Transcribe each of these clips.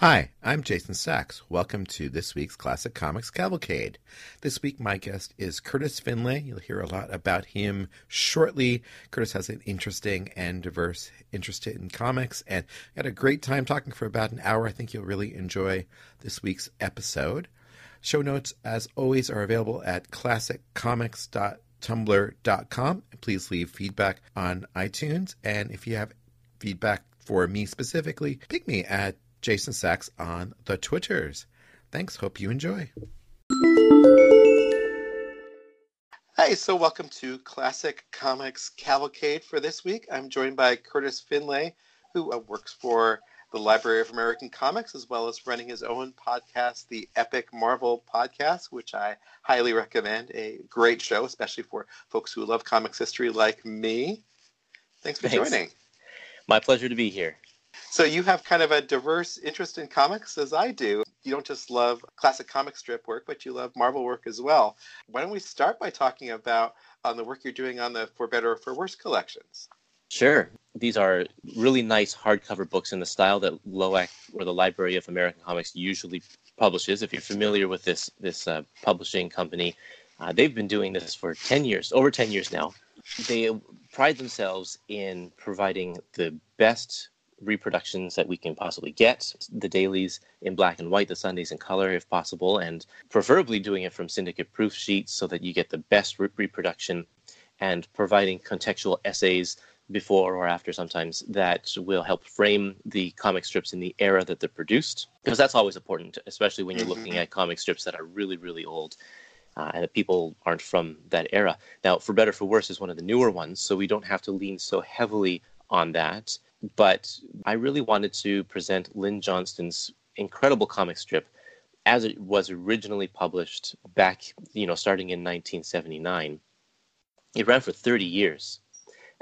Hi, I'm Jason Sachs. Welcome to this week's Classic Comics Cavalcade. This week, my guest is Curtis Finlay. You'll hear a lot about him shortly. Curtis has an interesting and diverse interest in comics, and had a great time talking for about an hour. I think you'll really enjoy this week's episode. Show notes, as always, are available at classiccomics.tumblr.com. Please leave feedback on iTunes, and if you have feedback for me specifically, pick me at Jason Sachs on the Twitters. Thanks. Hope you enjoy. Hey, so welcome to Classic Comics Cavalcade for this week. I'm joined by Curtis Finlay, who uh, works for the Library of American Comics, as well as running his own podcast, the Epic Marvel Podcast, which I highly recommend. A great show, especially for folks who love comics history like me. Thanks for Thanks. joining. My pleasure to be here. So you have kind of a diverse interest in comics as I do. You don't just love classic comic strip work, but you love Marvel work as well. Why don't we start by talking about um, the work you're doing on the For Better or For Worse collections? Sure. These are really nice hardcover books in the style that LOAC or the Library of American Comics usually publishes. If you're familiar with this this uh, publishing company, uh, they've been doing this for 10 years, over 10 years now. They pride themselves in providing the best reproductions that we can possibly get. The dailies in black and white the sundays in color if possible and preferably doing it from syndicate proof sheets so that you get the best re- reproduction and providing contextual essays before or after sometimes that will help frame the comic strips in the era that they're produced because that's always important especially when you're mm-hmm. looking at comic strips that are really really old uh, and that people aren't from that era. Now for better for worse is one of the newer ones so we don't have to lean so heavily on that but I really wanted to present Lynn Johnston's incredible comic strip as it was originally published back, you know, starting in 1979. It ran for 30 years.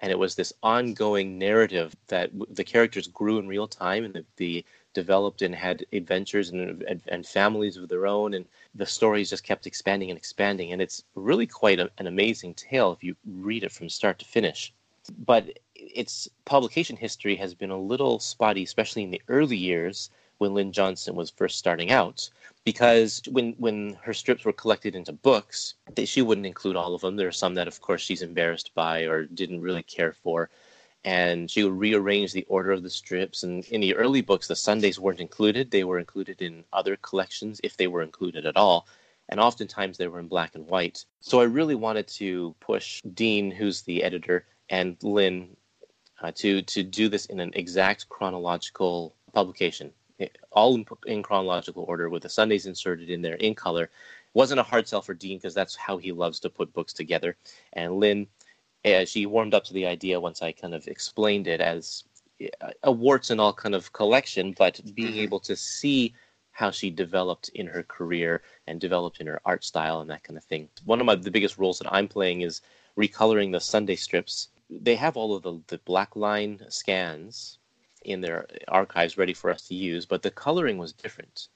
And it was this ongoing narrative that the characters grew in real time and the, developed and had adventures and, and, and, families of their own. And the stories just kept expanding and expanding. And it's really quite a, an amazing tale if you read it from start to finish. But its publication history has been a little spotty, especially in the early years when Lynn Johnston was first starting out. Because when, when her strips were collected into books, they, she wouldn't include all of them. There are some that, of course, she's embarrassed by or didn't really care for. And she would rearrange the order of the strips. And in the early books, the Sundays weren't included. They were included in other collections, if they were included at all and oftentimes they were in black and white. So I really wanted to push Dean, who's the editor, and Lynn uh, to to do this in an exact chronological publication, all in, in, chronological order, with the Sundays inserted in there in color. It wasn't a hard sell for Dean because that's how he loves to put books together. And Lynn, uh, she warmed up to the idea once I kind of explained it as a warts and all kind of collection, but being mm-hmm. able to see how she developed in her career and developed in her art style and that kind of thing. One of my the biggest roles that I'm playing is recoloring the Sunday strips they have all of the, the black line scans in their archives ready for us to use, but the coloring was different.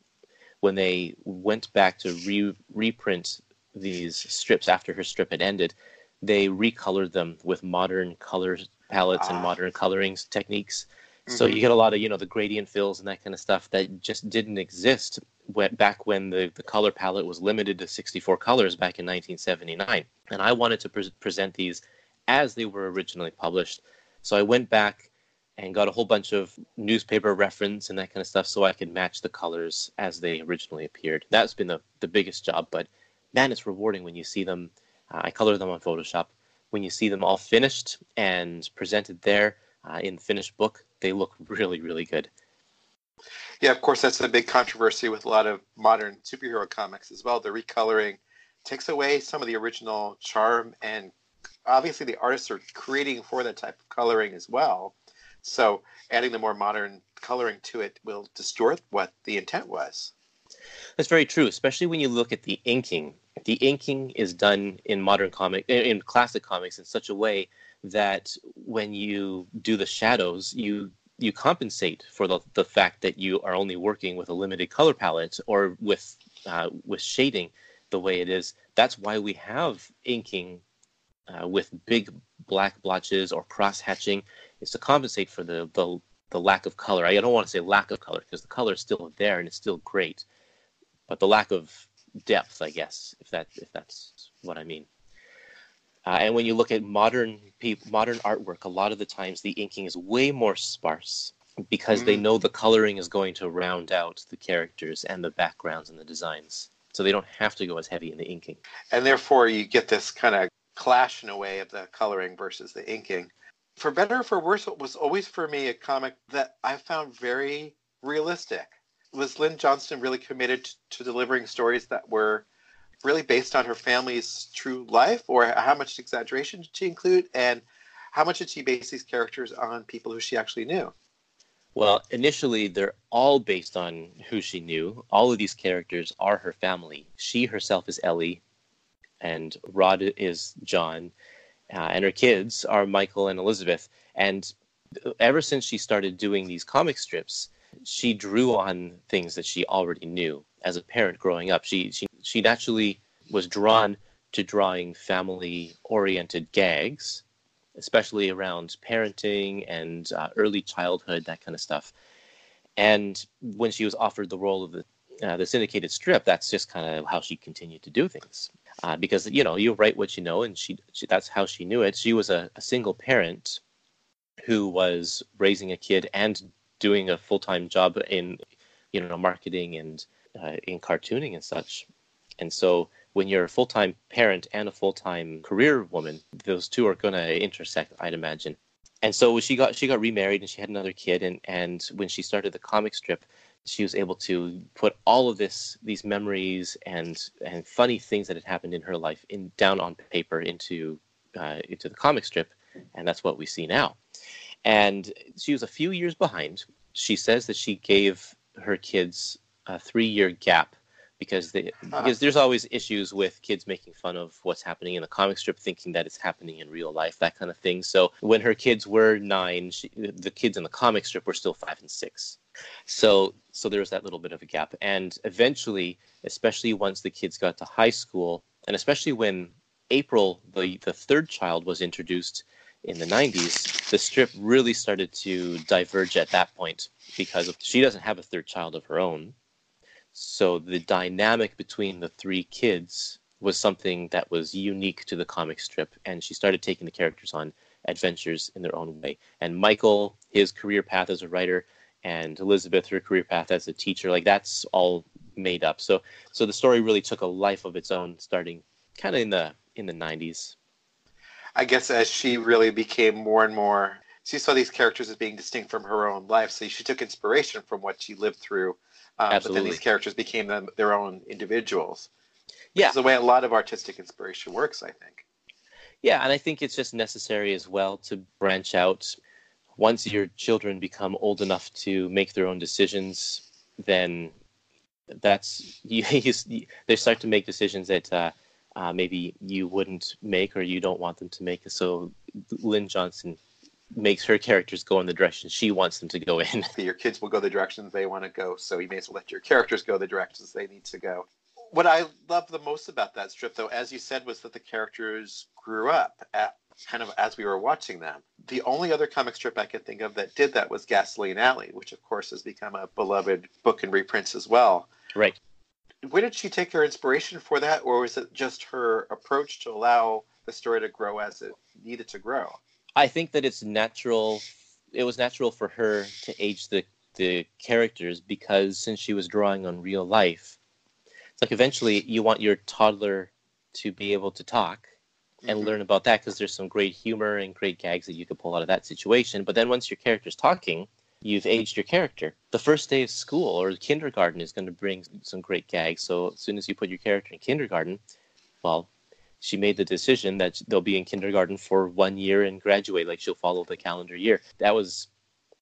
When they went back to re- reprint these strips after her strip had ended, they recolored them with modern color palettes ah. and modern coloring techniques. Mm-hmm. So you get a lot of, you know, the gradient fills and that kind of stuff that just didn't exist when, back when the, the color palette was limited to 64 colors back in 1979. And I wanted to pre- present these as they were originally published. So I went back and got a whole bunch of newspaper reference and that kind of stuff so I could match the colors as they originally appeared. That's been the, the biggest job, but man, it's rewarding when you see them. Uh, I color them on Photoshop. When you see them all finished and presented there uh, in the finished book, they look really, really good. Yeah, of course, that's a big controversy with a lot of modern superhero comics as well. The recoloring takes away some of the original charm and obviously the artists are creating for that type of coloring as well. So adding the more modern coloring to it will distort what the intent was. That's very true, especially when you look at the inking. The inking is done in modern comic in classic comics in such a way that when you do the shadows, you you compensate for the, the fact that you are only working with a limited color palette or with uh, with shading the way it is. That's why we have inking uh, with big black blotches or cross hatching is to compensate for the, the the lack of color. I don't want to say lack of color because the color is still there and it's still great, but the lack of depth, I guess, if that if that's what I mean. Uh, and when you look at modern pe- modern artwork, a lot of the times the inking is way more sparse because mm. they know the coloring is going to round out the characters and the backgrounds and the designs, so they don't have to go as heavy in the inking. And therefore, you get this kind of clash in a way of the coloring versus the inking. For better or for worse, it was always for me a comic that I found very realistic. Was Lynn Johnston really committed to delivering stories that were really based on her family's true life, or how much exaggeration did she include, and how much did she base these characters on people who she actually knew? Well, initially, they're all based on who she knew. All of these characters are her family. She herself is Ellie, and Rod is John, uh, and her kids are Michael and Elizabeth. And ever since she started doing these comic strips, she drew on things that she already knew as a parent growing up. She she she naturally was drawn to drawing family oriented gags, especially around parenting and uh, early childhood, that kind of stuff. And when she was offered the role of the uh, the syndicated strip, that's just kind of how she continued to do things. Uh, because you know you write what you know, and she, she that's how she knew it. She was a, a single parent who was raising a kid and doing a full time job in you know marketing and uh, in cartooning and such. And so when you're a full time parent and a full time career woman, those two are going to intersect, I'd imagine. And so she got she got remarried and she had another kid, and and when she started the comic strip, she was able to put all of this these memories and and funny things that had happened in her life in down on paper into uh, into the comic strip, and that's what we see now. And she was a few years behind. She says that she gave her kids a three year gap because they uh-huh. because there's always issues with kids making fun of what's happening in the comic strip, thinking that it's happening in real life, that kind of thing. So when her kids were nine, she, the kids in the comic strip were still five and six. So so there was that little bit of a gap, and eventually, especially once the kids got to high school, and especially when April, the the third child, was introduced in the 90s, the strip really started to diverge at that point because she doesn't have a third child of her own. So the dynamic between the three kids was something that was unique to the comic strip, and she started taking the characters on adventures in their own way. And Michael, his career path as a writer, and Elizabeth, her career path as a teacher, like that's all made up. So so the story really took a life of its own, starting kind of in the in the 90s. I guess as she really became more and more, she saw these characters as being distinct from her own life. So she took inspiration from what she lived through. Um, but then these characters became them, their own individuals. Yeah. It's the way a lot of artistic inspiration works, I think. Yeah, and I think it's just necessary as well to branch out. Once your children become old enough to make their own decisions, then that's you, you they start to make decisions that uh, uh, maybe you wouldn't make or you don't want them to make. So Lynn Johnston makes her characters go in the direction she wants them to go in. Your kids will go the directions they want to go, so you may as well let your characters go the directions they need to go. What I love the most about that strip, though, as you said, was that the characters grew up at kind of as we were watching them. The only other comic strip I can think of that did that was Gasoline Alley, which of course has become a beloved book and reprints as well. Right where did she take her inspiration for that, or was it just her approach to allow the story to grow as it needed to grow? I think that it's natural. It was natural for her to age the the characters because since she was drawing on real life, it's like eventually you want your toddler to be able to talk and mm-hmm. learn about that because there's some great humor and great gags that you could pull out of that situation. But then once your character's talking, you've aged your character. The first day of school or kindergarten is going to bring some great gags. So as soon as you put your character in kindergarten, well, she made the decision that they'll be in kindergarten for one year and graduate. Like she'll follow the calendar year. That was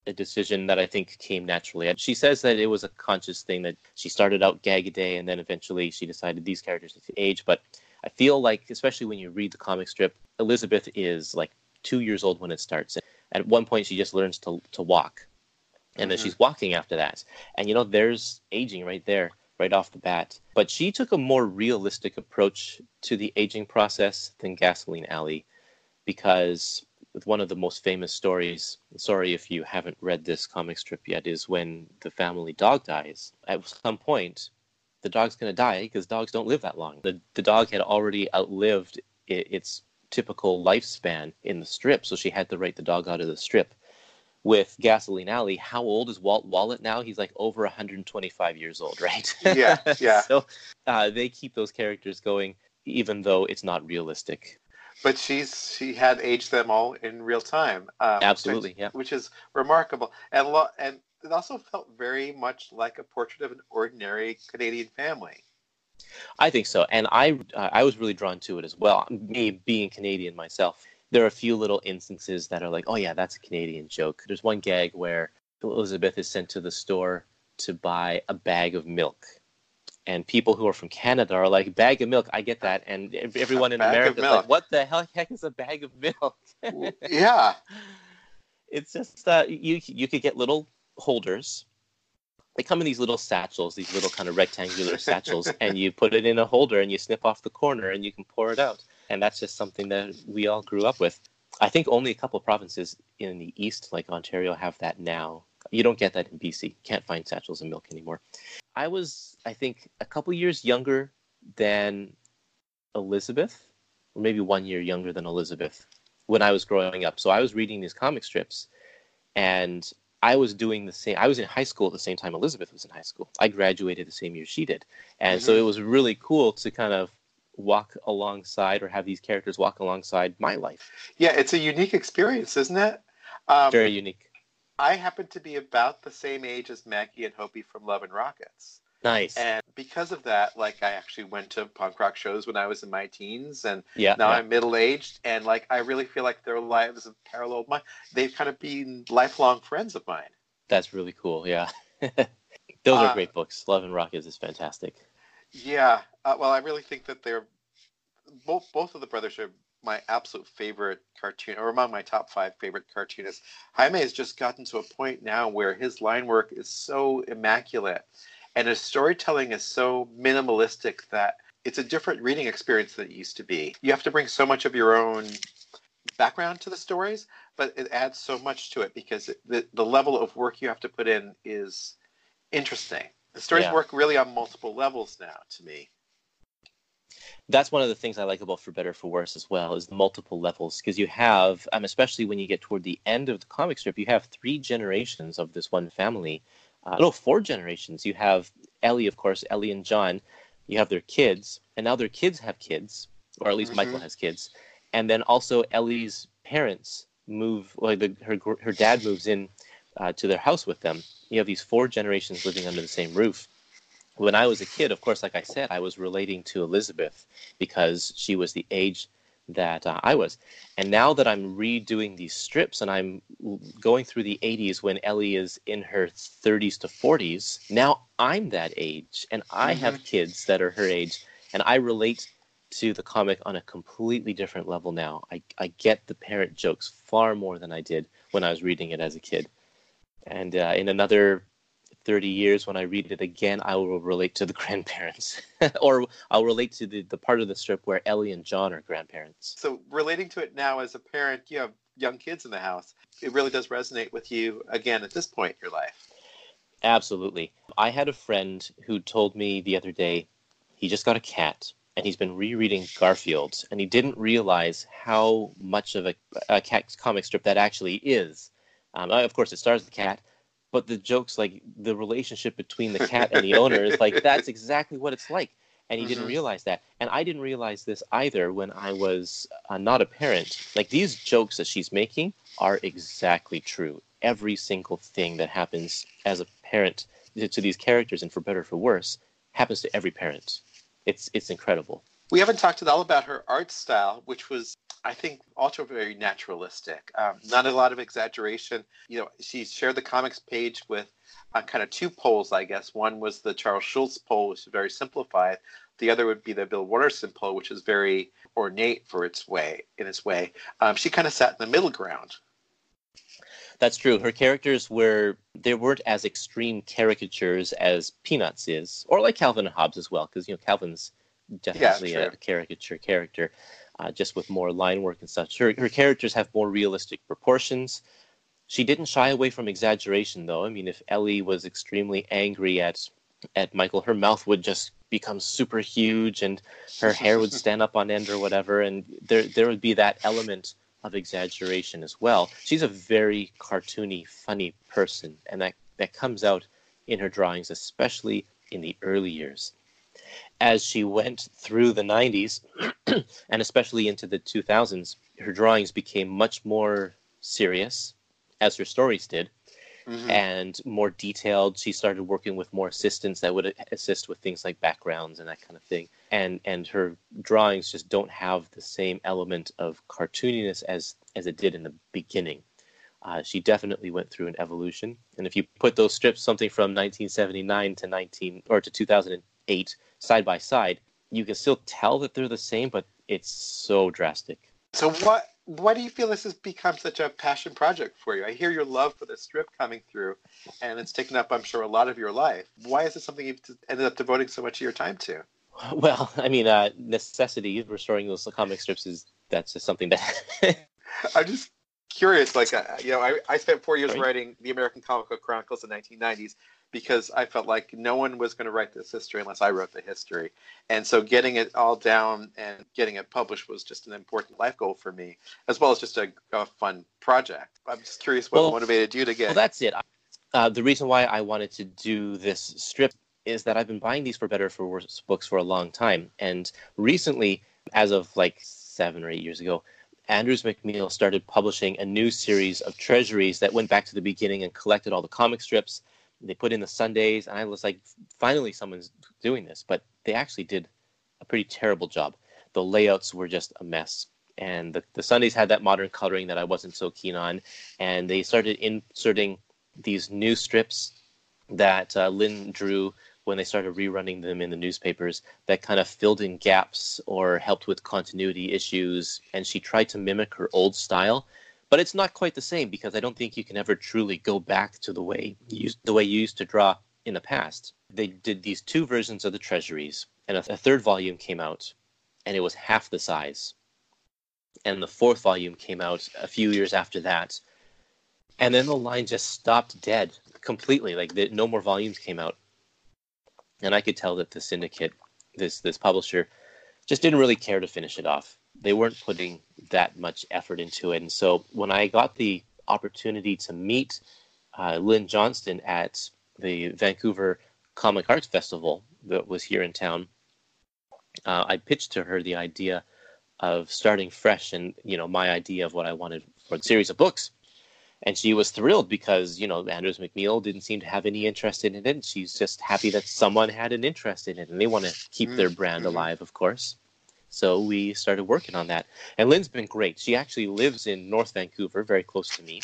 a decision that I think came naturally. She says that it was a conscious thing that she started out gag a day and then eventually she decided these characters need to age. But I feel like, especially when you read the comic strip, Elizabeth is like two years old when it starts. At one point, she just learns to to walk, and then mm-hmm. she's walking after that. And you know, there's aging right there, right off the bat. But she took a more realistic approach to the aging process than Gasoline Alley, because one of the most famous stories. Sorry if you haven't read this comic strip yet. Is when the family dog dies. At some point, the dog's going to die because dogs don't live that long. The the dog had already outlived it, its typical lifespan in the strip, so she had to write the dog out of the strip. With Gasoline Alley, how old is Walt Wallet now? He's like over 125 years old, right? Yeah, yeah. so uh, they keep those characters going, even though it's not realistic. But she's she had aged them all in real time. Um, Absolutely, which, yeah. Which is remarkable, and lo- and it also felt very much like a portrait of an ordinary Canadian family. I think so, and I uh, I was really drawn to it as well. Me being Canadian myself, there are a few little instances that are like, oh yeah, that's a Canadian joke. There's one gag where Elizabeth is sent to the store to buy a bag of milk, and people who are from Canada are like, bag of milk. I get that, and everyone in America is like, what the hell heck is a bag of milk? yeah, it's just uh, you you could get little holders they come in these little satchels, these little kind of rectangular satchels, and you put it in a holder and you snip off the corner and you can pour it out. And that's just something that we all grew up with. I think only a couple provinces in the east, like Ontario, have that now. You don't get that in BC. Can't find satchels of milk anymore. I was, I think, a couple years younger than Elizabeth, or maybe one year younger than Elizabeth when I was growing up. So I was reading these comic strips, and I was doing the same. I was in high school at the same time Elizabeth was in high school. I graduated the same year she did, and mm-hmm. so it was really cool to kind of walk alongside or have these characters walk alongside my life. Yeah, it's a unique experience, isn't it? Um, Very unique. I happen to be about the same age as Maggie and Hopey from Love and Rockets. Nice. And because of that, like I actually went to punk rock shows when I was in my teens, and yeah, now yeah. I'm middle aged, and like I really feel like their lives have paralleled mine. They've kind of been lifelong friends of mine. That's really cool. Yeah, those are uh, great books. Love and Rockets is fantastic. Yeah, uh, well, I really think that they're both. Both of the brothers are my absolute favorite cartoon, or among my top five favorite cartoonists. Jaime has just gotten to a point now where his line work is so immaculate and his storytelling is so minimalistic that it's a different reading experience than it used to be. You have to bring so much of your own background to the stories, but it adds so much to it because it, the, the level of work you have to put in is interesting. The stories yeah. work really on multiple levels now to me. That's one of the things I like about For Better For Worse as well is the multiple levels because you have, um, especially when you get toward the end of the comic strip, you have three generations of this one family uh, no, four generations. You have Ellie, of course, Ellie and John. You have their kids, and now their kids have kids, or at least mm-hmm. Michael has kids. And then also Ellie's parents move, like the, her her dad moves in uh, to their house with them. You have these four generations living under the same roof. When I was a kid, of course, like I said, I was relating to Elizabeth because she was the age that uh, I was. And now that I'm redoing these strips and I'm going through the 80s when Ellie is in her 30s to 40s, now I'm that age and I mm-hmm. have kids that are her age and I relate to the comic on a completely different level now. I, I get the parent jokes far more than I did when I was reading it as a kid. And uh, in another 30 years, when I read it again, I will relate to the grandparents. or I'll relate to the, the part of the strip where Ellie and John are grandparents. So, relating to it now as a parent, you have young kids in the house. It really does resonate with you again at this point in your life. Absolutely. I had a friend who told me the other day he just got a cat and he's been rereading Garfield and he didn't realize how much of a, a cat comic strip that actually is. Um, of course, it stars the cat, but the jokes like the relationship between the cat and the owner is like that's exactly what it's like. And he mm-hmm. didn't realize that. And i didn't realize this either when i was uh, not a parent. Like these jokes that she's making are exactly true. Every single thing that happens as a parent to these characters and for better or for worse happens to every parent. It's it's incredible. We haven't talked at all about her art style which was I think also very naturalistic. Um, not a lot of exaggeration. You know, she shared the comics page with uh, kind of two poles, I guess. One was the Charles Schulz pole, which is very simplified. The other would be the Bill Watterson pole, which is very ornate for its way. In its way, um, she kind of sat in the middle ground. That's true. Her characters were they weren't as extreme caricatures as Peanuts is, or like Calvin and Hobbes as well, because you know Calvin's definitely yeah, a caricature character. Uh, just with more line work and such. Her, her characters have more realistic proportions. She didn't shy away from exaggeration, though. I mean, if Ellie was extremely angry at at Michael, her mouth would just become super huge, and her hair would stand up on end or whatever, and there there would be that element of exaggeration as well. She's a very cartoony, funny person, and that that comes out in her drawings, especially in the early years. As she went through the 90s, and especially into the 2000s, her drawings became much more serious, as her stories did, mm-hmm. and more detailed. She started working with more assistants that would assist with things like backgrounds and that kind of thing. And and her drawings just don't have the same element of cartooniness as as it did in the beginning. Uh, she definitely went through an evolution. And if you put those strips, something from 1979 to 19 or to 2008, side by side, you can still tell that they're the same, but it's so drastic. So what why do you feel this has become such a passion project for you? I hear your love for the strip coming through, and it's taken up, I'm sure, a lot of your life. Why is it something you've ended up devoting so much of your time to? Well, I mean, uh, necessity restoring those comic strips is that's just something that. I'm just curious. Like, uh, you know, I, I spent four years right. writing the American Comic Book Chronicles in the 1990s, because I felt like no one was going to write this history unless I wrote the history. And so getting it all down and getting it published was just an important life goal for me, as well as just a, a fun project. I'm just curious what well, motivated you to get. Well, that's it. Uh, the reason why I wanted to do this strip is that I've been buying these for better for worse books for a long time. And recently, as of like seven or eight years ago, Andrews McMeel started publishing a new series of treasuries that went back to the beginning and collected all the comic strips they put in the Sundays, and I was like, finally, someone's doing this. But they actually did a pretty terrible job. The layouts were just a mess. And the, the Sundays had that modern coloring that I wasn't so keen on. And they started inserting these new strips that uh, Lynn drew when they started rerunning them in the newspapers that kind of filled in gaps or helped with continuity issues. And she tried to mimic her old style but it's not quite the same because I don't think you can ever truly go back to the way you, the way you used to draw in the past. They did these two versions of the treasuries, and a, a third volume came out, and it was half the size. And the fourth volume came out a few years after that, and then the line just stopped dead completely. Like the, no more volumes came out, and I could tell that the syndicate, this this publisher, just didn't really care to finish it off they weren't putting that much effort into it. And so when I got the opportunity to meet uh, Lynn Johnston at the Vancouver Comic Arts Festival that was here in town, uh, I pitched to her the idea of starting fresh and you know my idea of what I wanted for the series of books. And she was thrilled because, you know, Andrews McMeel didn't seem to have any interest in it. And she's just happy that someone had an interest in it. And they want to keep their brand mm-hmm. alive, of course. So we started working on that. And Lynn's been great. She actually lives in North Vancouver, very close to me.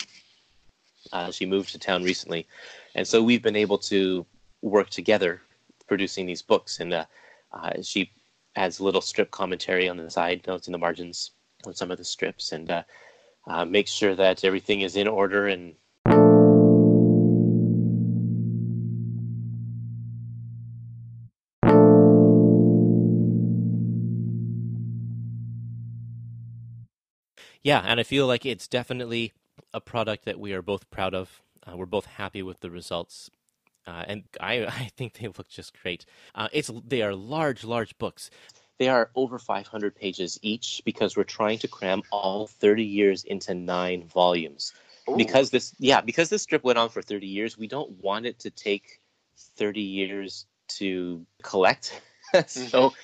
Uh, she moved to town recently. And so we've been able to work together producing these books. And uh, uh, she adds little strip commentary on the side, notes in the margins on some of the strips, and uh, uh, makes sure that everything is in order and yeah, and I feel like it's definitely a product that we are both proud of. Uh, we're both happy with the results. Uh, and I, I think they look just great. Uh, it's they are large, large books. They are over 500 pages each because we're trying to cram all 30 years into nine volumes. Ooh. Because this, yeah, because this strip went on for 30 years, we don't want it to take 30 years to collect. so mm-hmm.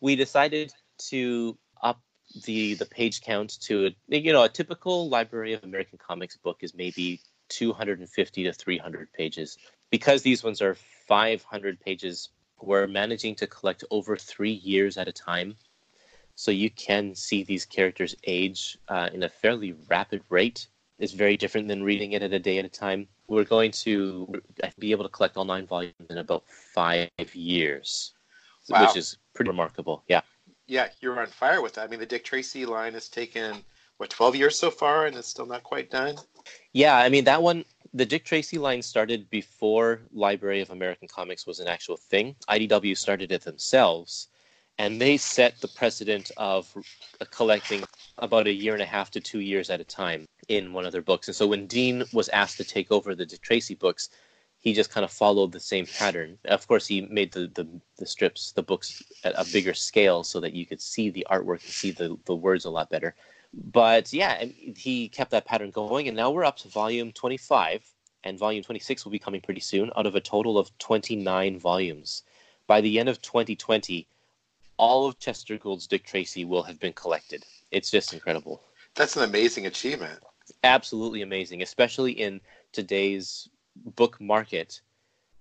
we decided to up the the page count to a, you know a typical Library of American Comics book is maybe 250 to 300 pages. Because these ones are 500 pages, we're managing to collect over three years at a time. So you can see these characters age uh, in a fairly rapid rate. It's very different than reading it at a day at a time. We're going to be able to collect all nine volumes in about five years, wow. which is pretty remarkable. Yeah yeah, you're on fire with that. I mean, the Dick Tracy line has taken what 12 years so far, and it's still not quite done. Yeah, I mean that one. The Dick Tracy line started before Library of American Comics was an actual thing. IDW started it themselves, and they set the precedent of uh, collecting about a year and a half to two years at a time in one of their books. And so when Dean was asked to take over the Dick Tracy books, he just kind of followed the same pattern. Of course, he made the, the, the strips, the books at a bigger scale so that you could see the artwork and see the, the words a lot better. But yeah, he kept that pattern going, and now we're up to volume 25, and volume 26 will be coming pretty soon out of a total of 29 volumes. By the end of 2020, all of Chester Gould's Dick Tracy will have been collected. It's just incredible. That's an amazing achievement. Absolutely amazing, especially in today's book market,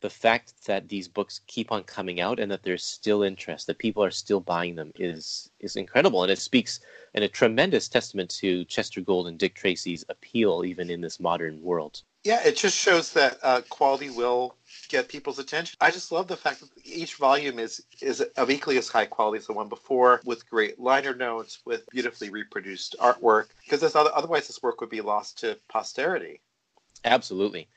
the fact that these books keep on coming out and that there's still interest, that people are still buying them, is is incredible, and it speaks in a tremendous testament to Chester Gould and Dick Tracy's appeal, even in this modern world. Yeah, it just shows that uh, quality will get people's attention. I just love the fact that each volume is is of equally as high quality as the one before, with great liner notes, with beautifully reproduced artwork. Because otherwise, this work would be lost to posterity. Absolutely.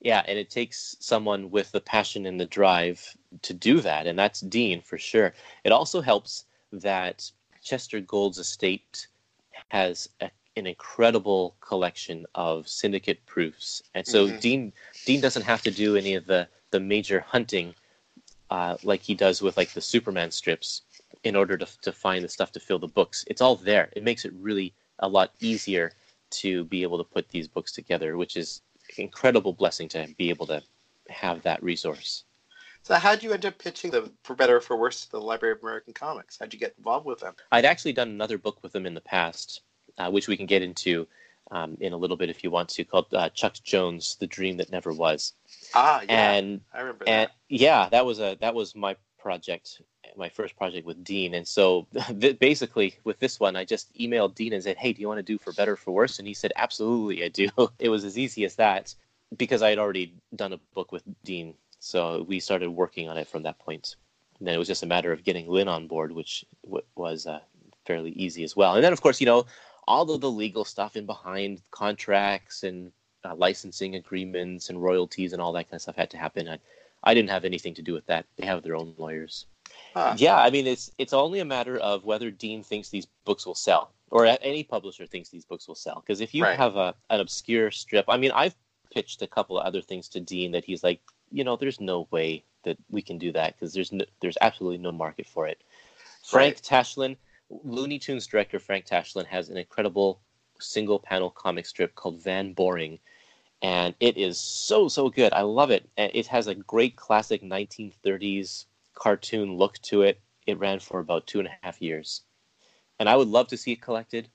Yeah, and it takes someone with the passion and the drive to do that, and that's Dean for sure. It also helps that Chester Gould's estate has a, an incredible collection of syndicate proofs, and so mm-hmm. Dean Dean doesn't have to do any of the the major hunting uh, like he does with like the Superman strips in order to to find the stuff to fill the books. It's all there. It makes it really a lot easier to be able to put these books together, which is incredible blessing to be able to have that resource. So, how did you end up pitching the For Better or For Worse to the Library of American Comics? How'd you get involved with them? I'd actually done another book with them in the past, uh, which we can get into um, in a little bit if you want to, called uh, Chuck Jones: The Dream That Never Was. Ah, yeah, and, I remember and, that. Yeah, that was a that was my project, my first project with Dean. And so basically, with this one, I just emailed Dean and said, "Hey, do you want to do for better for worse?" And he said, "Absolutely, I do." It was as easy as that because I had already done a book with Dean, so we started working on it from that point. And then it was just a matter of getting Lynn on board, which was uh, fairly easy as well. And then, of course, you know, all of the legal stuff in behind contracts and uh, licensing agreements and royalties and all that kind of stuff had to happen. I, I didn't have anything to do with that. They have their own lawyers. Huh. Yeah, I mean it's it's only a matter of whether Dean thinks these books will sell, or any publisher thinks these books will sell. Because if you right. have a an obscure strip, I mean, I've pitched a couple of other things to Dean that he's like, you know, there's no way that we can do that because there's no, there's absolutely no market for it. Frank right. Tashlin, Looney Tunes director Frank Tashlin has an incredible single panel comic strip called Van Boring and it is so so good. I love it. It has a great classic 1930s cartoon look to it. It ran for about two and a half years, and I would love to see it collected.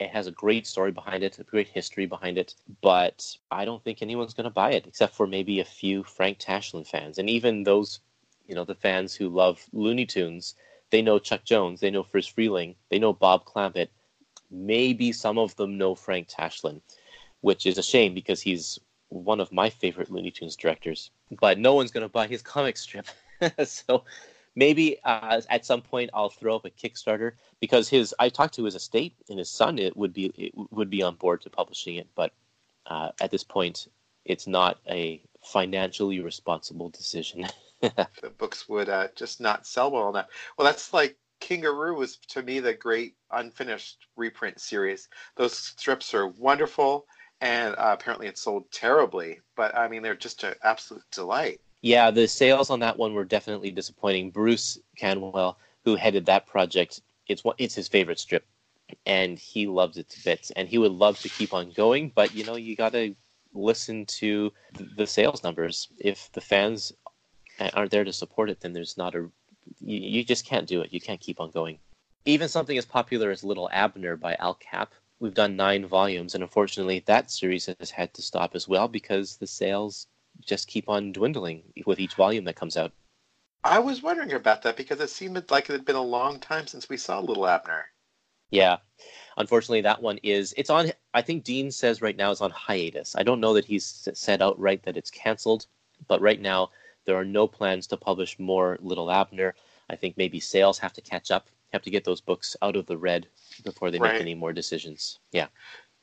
It has a great story behind it, a great history behind it, but I don't think anyone's going to buy it except for maybe a few Frank Tashlin fans, and even those, you know, the fans who love Looney Tunes. They know Chuck Jones, they know Friz Freleng, they know Bob Clampett. Maybe some of them know Frank Tashlin which is a shame because he's one of my favorite Looney Tunes directors. But no one's going to buy his comic strip. so maybe uh, at some point I'll throw up a Kickstarter because his I talked to his estate and his son it would be it would be on board to publishing it, but uh, at this point it's not a financially responsible decision. the books would uh, just not sell well enough. Well, that's like King Aroo was to me the great unfinished reprint series. Those strips are wonderful and uh, apparently it sold terribly. But I mean, they're just an absolute delight. Yeah, the sales on that one were definitely disappointing. Bruce Canwell, who headed that project, it's it's his favorite strip, and he loves it to bits. And he would love to keep on going, but you know, you got to listen to the sales numbers. If the fans aren't there to support it, then there's not a you, you just can't do it. You can't keep on going. Even something as popular as Little Abner by Al Capp we've done nine volumes, and unfortunately, that series has had to stop as well because the sales just keep on dwindling with each volume that comes out. I was wondering about that because it seemed like it had been a long time since we saw Little Abner. Yeah, unfortunately, that one is it's on. I think Dean says right now it's on hiatus. I don't know that he's said outright that it's canceled, but right now there are no plans to publish more Little Abner. I think maybe sales have to catch up have to get those books out of the red before they right. make any more decisions. Yeah.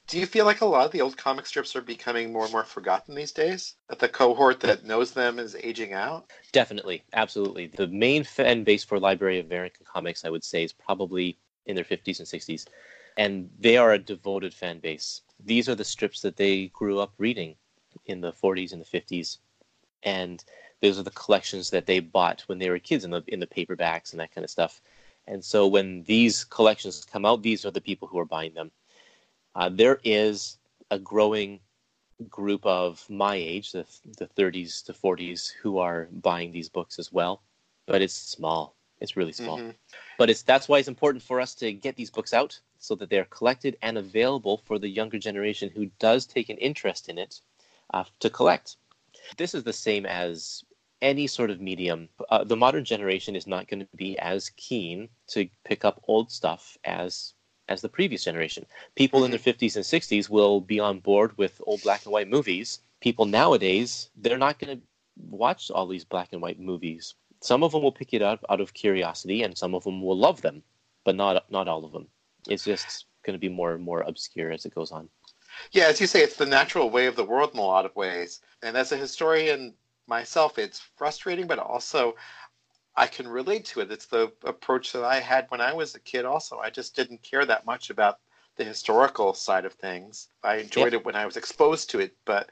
Do you feel like a lot of the old comic strips are becoming more and more forgotten these days? That the cohort that knows them is aging out? Definitely, absolutely. The main fan base for Library of American Comics, I would say, is probably in their 50s and 60s. And they are a devoted fan base. These are the strips that they grew up reading in the 40s and the 50s. And those are the collections that they bought when they were kids in the in the paperbacks and that kind of stuff. And so when these collections come out, these are the people who are buying them. Uh, there is a growing group of my age, the, the 30s to 40s, who are buying these books as well, but it's small. It's really small. Mm-hmm. But it's that's why it's important for us to get these books out so that they're collected and available for the younger generation who does take an interest in it uh, to collect. This is the same as any sort of medium. Uh, the modern generation is not going to be as keen to pick up old stuff as as the previous generation. People mm-hmm. in their 50s and 60s will be on board with old black and white movies. People nowadays, they're not going to watch all these black and white movies. Some of them will pick it up out of curiosity, and some of them will love them, but not not all of them. It's just going to be more and more obscure as it goes on. Yeah, as you say, it's the natural way of the world in a lot of ways. And as a historian myself, it's frustrating, but also I can relate to it. It's the approach that I had when I was a kid, also. I just didn't care that much about the historical side of things. I enjoyed yep. it when I was exposed to it, but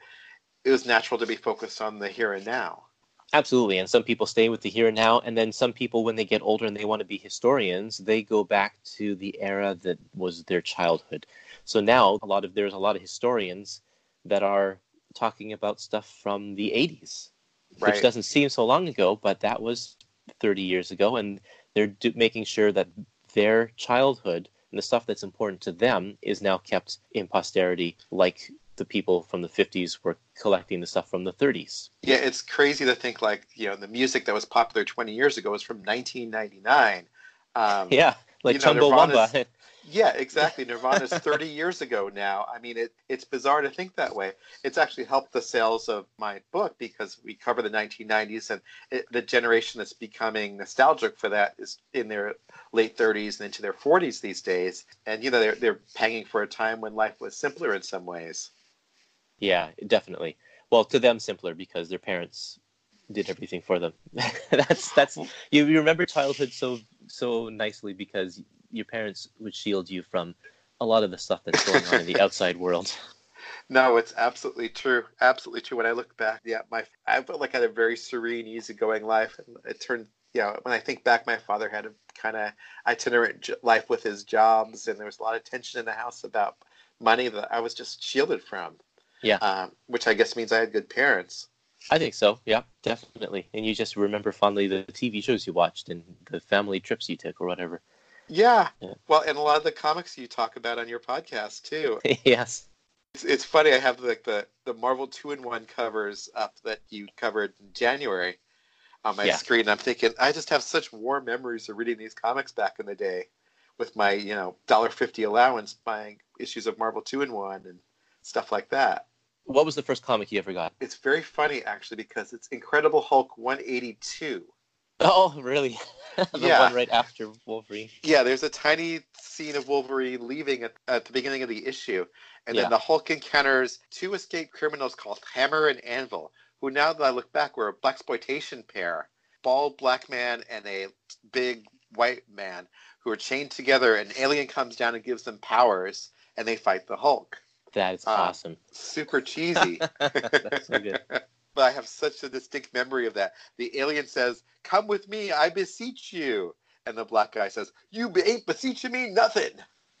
it was natural to be focused on the here and now. Absolutely. And some people stay with the here and now. And then some people, when they get older and they want to be historians, they go back to the era that was their childhood. So now a lot of there's a lot of historians that are talking about stuff from the 80s, right. which doesn't seem so long ago, but that was 30 years ago. And they're do- making sure that their childhood and the stuff that's important to them is now kept in posterity, like the people from the 50s were collecting the stuff from the 30s. Yeah, it's crazy to think like, you know, the music that was popular 20 years ago was from 1999. Um, yeah, like you know, Chumbawamba. Yeah, exactly. Nirvana's 30 years ago now. I mean, it, it's bizarre to think that way. It's actually helped the sales of my book because we cover the 1990s, and it, the generation that's becoming nostalgic for that is in their late 30s and into their 40s these days. And, you know, they're, they're panging for a time when life was simpler in some ways. Yeah, definitely. Well, to them, simpler because their parents did everything for them. that's that's you, you remember childhood so so nicely because your parents would shield you from a lot of the stuff that's going on in the outside world. No, it's absolutely true. Absolutely true. When I look back, yeah, my I felt like I had a very serene, easygoing life, and it turned. You know, when I think back, my father had a kind of itinerant life with his jobs, and there was a lot of tension in the house about money that I was just shielded from. Yeah. Um, which I guess means I had good parents. I think so. Yeah, definitely. And you just remember fondly the TV shows you watched and the family trips you took or whatever. Yeah. yeah. Well, and a lot of the comics you talk about on your podcast too. yes. It's, it's funny. I have like the, the Marvel two in one covers up that you covered in January on my yeah. screen. I'm thinking I just have such warm memories of reading these comics back in the day, with my you know dollar fifty allowance buying issues of Marvel two in one and stuff like that. What was the first comic you ever got? It's very funny actually because it's Incredible Hulk 182. Oh, really? the yeah. one right after Wolverine. Yeah, there's a tiny scene of Wolverine leaving at, at the beginning of the issue, and yeah. then the Hulk encounters two escaped criminals called Hammer and Anvil, who now that I look back were a blaxploitation pair, bald black man and a big white man, who are chained together. An alien comes down and gives them powers, and they fight the Hulk. That is uh, awesome. Super cheesy. That's so good. but I have such a distinct memory of that. The alien says, "Come with me, I beseech you," and the black guy says, "You ain't beseeching me nothing."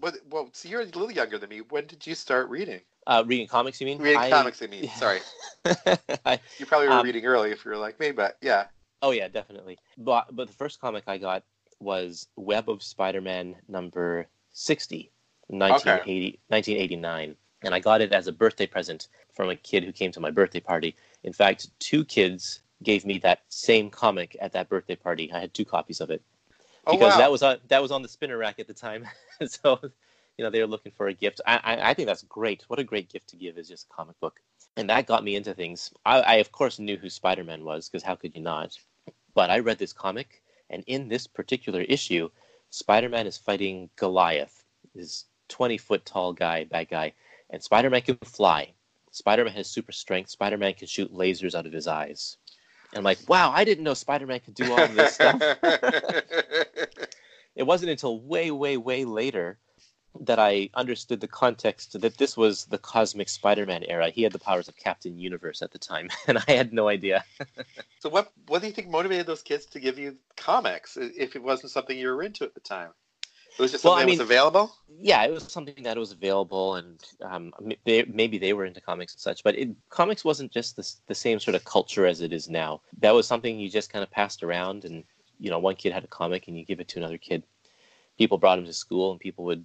but well, so you're a little younger than me. When did you start reading? Uh, reading comics, you mean? Reading I... comics, I mean. Sorry. I, you probably were um, reading early if you were like me, but yeah. Oh yeah, definitely. But but the first comic I got was Web of Spider-Man number 60, 1980, okay. 1989. And I got it as a birthday present from a kid who came to my birthday party. In fact, two kids gave me that same comic at that birthday party. I had two copies of it oh, because wow. that was on that was on the spinner rack at the time. so, you know, they were looking for a gift. I, I, I think that's great. What a great gift to give is just a comic book, and that got me into things. I, I of course knew who Spider Man was because how could you not? But I read this comic, and in this particular issue, Spider Man is fighting Goliath. this 20 foot tall guy, bad guy, and Spider Man can fly. Spider Man has super strength. Spider Man can shoot lasers out of his eyes. And I'm like, wow, I didn't know Spider Man could do all of this stuff. it wasn't until way, way, way later that I understood the context that this was the cosmic Spider-Man era. He had the powers of Captain Universe at the time, and I had no idea. so what what do you think motivated those kids to give you comics if it wasn't something you were into at the time? It was just something well, I mean, that was available. Yeah, it was something that was available, and um, they, maybe they were into comics and such. But it, comics wasn't just the, the same sort of culture as it is now. That was something you just kind of passed around, and you know, one kid had a comic, and you give it to another kid. People brought them to school, and people would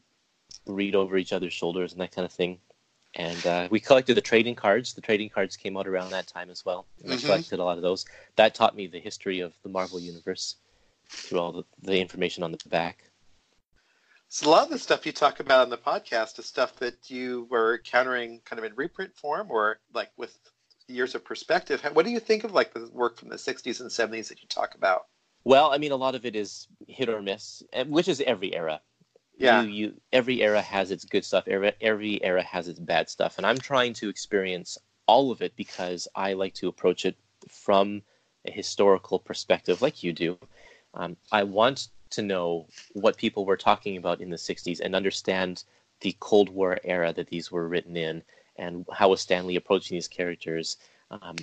read over each other's shoulders and that kind of thing. And uh, we collected the trading cards. The trading cards came out around that time as well. And mm-hmm. I collected a lot of those. That taught me the history of the Marvel Universe through all the, the information on the back. So a lot of the stuff you talk about on the podcast is stuff that you were encountering kind of in reprint form or like with years of perspective. What do you think of like the work from the 60s and 70s that you talk about? Well, I mean, a lot of it is hit or miss, which is every era yeah. You, you every era has its good stuff. Every every era has its bad stuff, and I'm trying to experience all of it because I like to approach it from a historical perspective, like you do. Um, I want to know what people were talking about in the '60s and understand the Cold War era that these were written in, and how was Stan Lee approaching these characters. Um,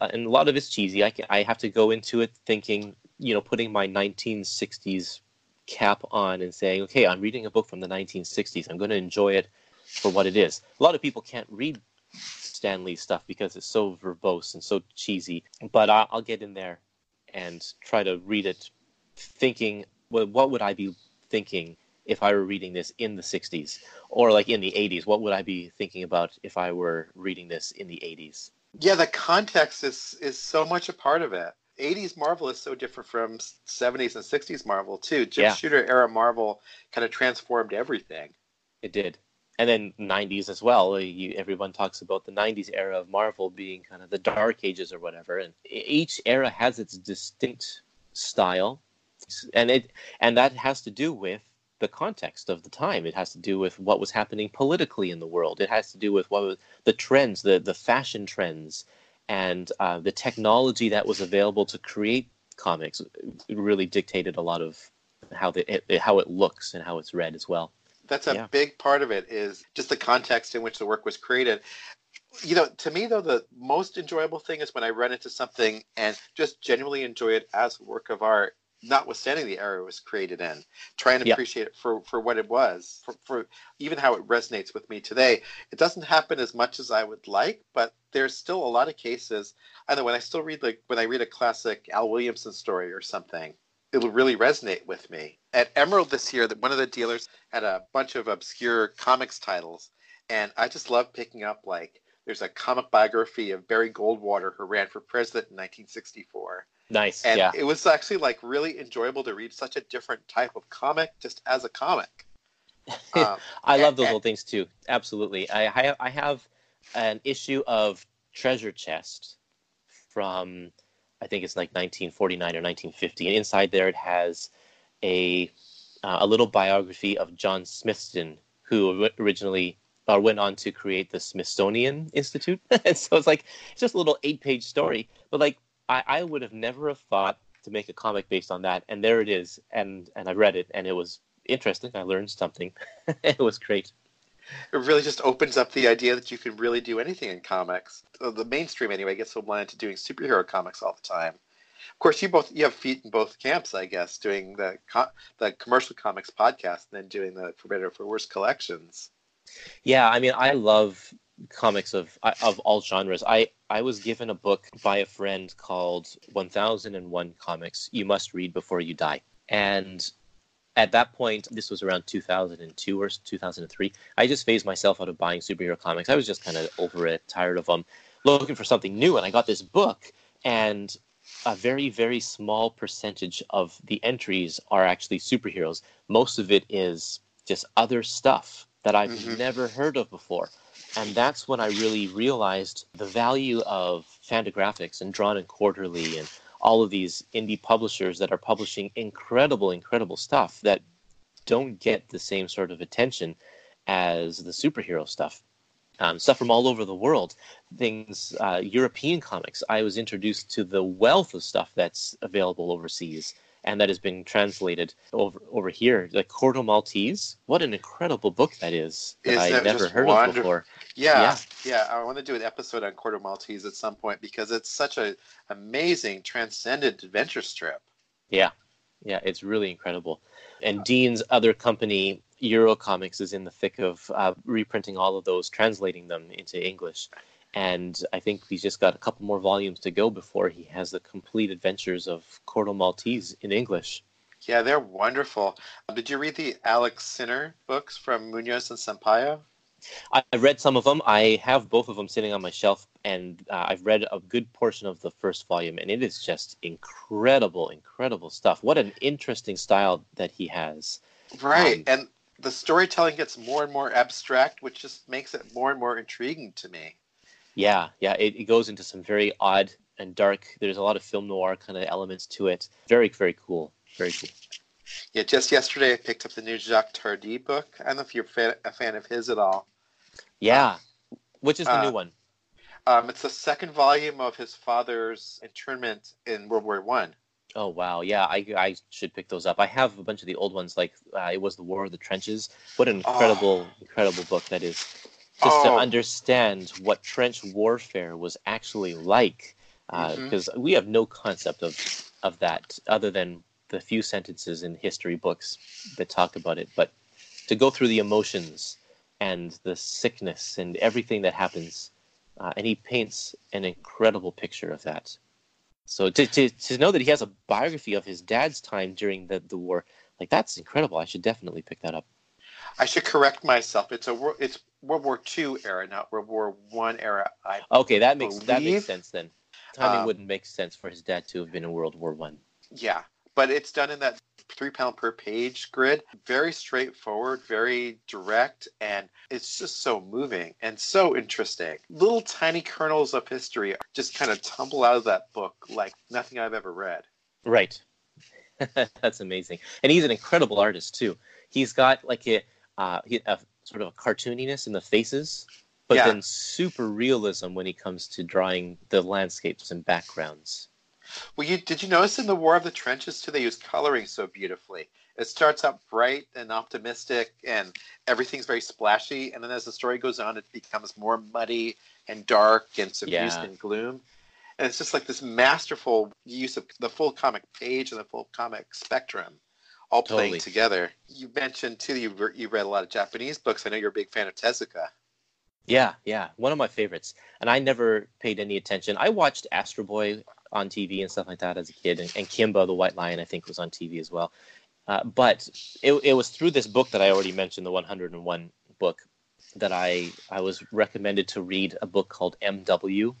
and a lot of it's cheesy. I, I have to go into it thinking, you know, putting my 1960s cap on and saying, okay, I'm reading a book from the 1960s. I'm going to enjoy it for what it is. A lot of people can't read Stan Lee stuff because it's so verbose and so cheesy, but I'll, I'll get in there and try to read it thinking, what would I be thinking if I were reading this in the 60s or like in the 80s? What would I be thinking about if I were reading this in the 80s? Yeah, the context is is so much a part of it. 80s Marvel is so different from 70s and 60s Marvel too. Jim yeah. Shooter era Marvel kind of transformed everything. It did. And then 90s as well. Uh, you, everyone talks about the 90s era of Marvel being kind of the dark ages or whatever. And each era has its distinct style. And it and that has to do with the context of the time. It has to do with what was happening politically in the world. It has to do with what was the trends, the the fashion trends and uh, the technology that was available to create comics really dictated a lot of how the it, how it looks and how it's read as well. That's a yeah. big part of it is just the context in which the work was created. You know, to me though, the most enjoyable thing is when I run into something and just genuinely enjoy it as a work of art notwithstanding the era it was created in, try and appreciate it for, for what it was, for, for even how it resonates with me today. It doesn't happen as much as I would like, but there's still a lot of cases. I know when I still read like when I read a classic Al Williamson story or something, it'll really resonate with me. At Emerald this year, that one of the dealers had a bunch of obscure comics titles, and I just love picking up like there's a comic biography of Barry Goldwater who ran for president in 1964 Nice. And yeah. it was actually like really enjoyable to read such a different type of comic just as a comic. Um, I love those and, little things too. Absolutely. I, I, I have an issue of Treasure Chest from I think it's like 1949 or 1950, and inside there it has a uh, a little biography of John Smithson, who originally uh, went on to create the Smithsonian Institute. and so it's like it's just a little eight page story, but like I, I would have never have thought to make a comic based on that, and there it is, and and I read it, and it was interesting. I learned something. it was great. It really just opens up the idea that you can really do anything in comics. The mainstream, anyway, gets so blind to doing superhero comics all the time. Of course, you both you have feet in both camps, I guess, doing the the commercial comics podcast and then doing the For Better for Worse collections. Yeah, I mean, I love comics of of all genres. I I was given a book by a friend called 1001 Comics You Must Read Before You Die. And at that point, this was around 2002 or 2003. I just phased myself out of buying superhero comics. I was just kind of over it, tired of them, looking for something new. And I got this book, and a very, very small percentage of the entries are actually superheroes. Most of it is just other stuff that I've mm-hmm. never heard of before. And that's when I really realized the value of Fantagraphics and Drawn and Quarterly and all of these indie publishers that are publishing incredible, incredible stuff that don't get the same sort of attention as the superhero stuff. Um, stuff from all over the world, things, uh, European comics. I was introduced to the wealth of stuff that's available overseas and that has been translated over over here. The Corto Maltese, what an incredible book that is that I never heard wonderful? of before. Yeah, yeah, yeah, I want to do an episode on Corto Maltese at some point because it's such an amazing, transcendent adventure strip. Yeah, yeah, it's really incredible. And Dean's other company, Eurocomics, is in the thick of uh, reprinting all of those, translating them into English. And I think he's just got a couple more volumes to go before he has the complete adventures of Corto Maltese in English. Yeah, they're wonderful. Did you read the Alack Sinner books from Munoz and Sampayo? I read some of them. I have both of them sitting on my shelf, and uh, I've read a good portion of the first volume, and it is just incredible, incredible stuff. What an interesting style that he has. Right, um, and the storytelling gets more and more abstract, which just makes it more and more intriguing to me. Yeah, yeah, it, it goes into some very odd and dark. There's a lot of film noir kind of elements to it. Very, very cool. Very cool. Yeah, just yesterday I picked up the new Jacques Tardi book. I don't know if you're a fan of his at all. Yeah. Which is the uh, new one? Um, it's the second volume of his father's internment in World War One. Oh wow, yeah, I, I should pick those up. I have a bunch of the old ones, like uh, it was the War of the Trenches. What an incredible, oh. incredible book that is! Just oh. to understand what trench warfare was actually like, because uh, mm-hmm. we have no concept of of that other than the few sentences in history books that talk about it. But to go through the emotions and the sickness and everything that happens. Uh, and he paints an incredible picture of that. So to, to, to know that he has a biography of his dad's time during the, the war, like that's incredible. I should definitely pick that up. I should correct myself. It's a it's World War II era, not World War One era. I okay, that makes believe. that makes sense then. Timing um, wouldn't make sense for his dad to have been in World War One. Yeah, but it's done in that three pound per page grid. Very straightforward, very direct, and it's just so moving and so interesting. Little tiny kernels of history just kind of tumble out of that book like nothing I've ever read. Right. That's amazing. And he's an incredible artist, too. He's got like a, uh, a sort of a cartooniness in the faces, but yeah. then super realism when he comes to drawing the landscapes and backgrounds. Well, you did you notice in the War of the Trenches too? They use coloring so beautifully. It starts out bright and optimistic, and everything's very splashy. And then as the story goes on, it becomes more muddy and dark and suffused yeah. in gloom. And it's just like this masterful use of the full comic page and the full comic spectrum all playing together. You mentioned too you you read a lot of Japanese books. I know you're a big fan of Tezuka. Yeah, yeah, one of my favorites. And I never paid any attention. I watched Astro Boy on TV and stuff like that as a kid, and, and Kimba the White Lion I think was on TV as well. Uh, but it, it was through this book that I already mentioned, the 101 book, that I I was recommended to read a book called M.W.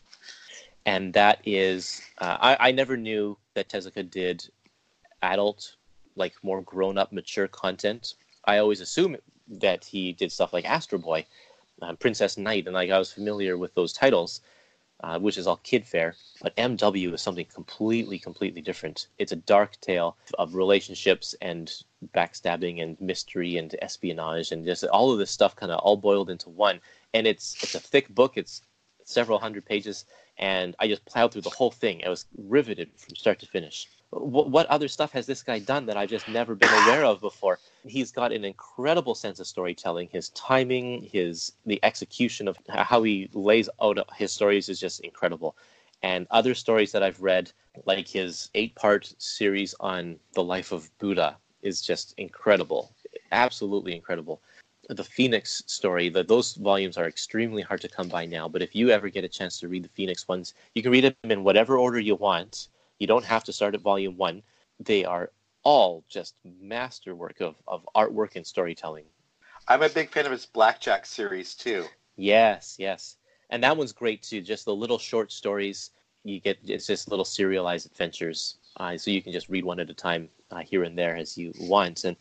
And that is, uh, I, I never knew that Tezuka did adult, like more grown up, mature content. I always assume that he did stuff like Astro Boy, uh, Princess Knight, and like I was familiar with those titles uh, which is all kid fare. But MW is something completely, completely different. It's a dark tale of relationships and backstabbing and mystery and espionage and just all of this stuff kind of all boiled into one. And it's it's a thick book. It's several hundred pages, and I just plowed through the whole thing. I was riveted from start to finish what, other stuff has this guy done that I've just never been aware of before? He's got an incredible sense of storytelling. His timing, his the execution of how he lays out his stories is just incredible. And other stories that I've read, like his eight-part series on the life of Buddha, is just incredible, absolutely incredible. The Phoenix story, the, those volumes are extremely hard to come by now. But if you ever get a chance to read the Phoenix ones, you can read them in whatever order you want you don't have to start at volume one. They are all just masterwork of, of artwork and storytelling. I'm a big fan of his Blackjack series too. Yes, yes. And that one's great too. Just the little short stories you get, it's just little serialized adventures. Uh, so you can just read one at a time uh, here and there as you want. And,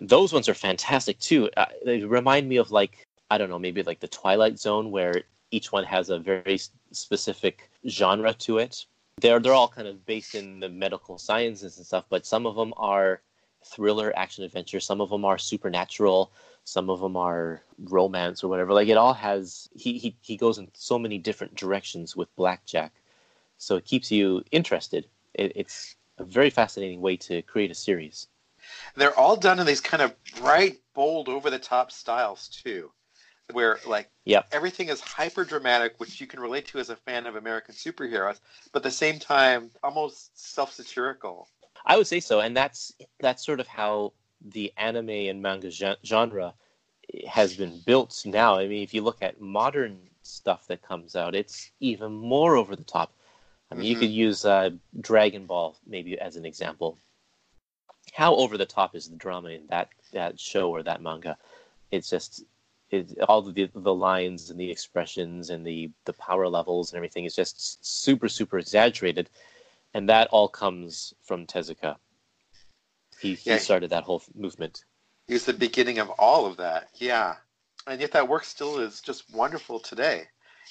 those ones are fantastic too. Uh, they remind me of like, I don't know, maybe like the Twilight Zone where each one has a very specific genre to it they're they're all kind of based in the medical sciences and stuff, but some of them are thriller, action, adventure. Some of them are supernatural. Some of them are romance or whatever. Like it all has. He he he goes in so many different directions with Blackjack, so it keeps you interested. It, it's a very fascinating way to create a series. They're all done in these kind of bright, bold, over the top styles too, where like yep. everything is hyper dramatic, which you can relate to as a fan of American superheroes, but at the same time almost self satirical. I would say so, and that's that's sort of how the anime and manga genre has been built now. I mean, if you look at modern stuff that comes out, it's even more over the top. I mean, mm-hmm. you could use uh, Dragon Ball maybe as an example. How over the top is the drama in that that show or that manga? It's just it, all the the lines and the expressions and the the power levels and everything is just super super exaggerated, and that all comes from Tezuka. He, yeah, he started that whole movement. He was the beginning of all of that. Yeah, and yet that work still is just wonderful today.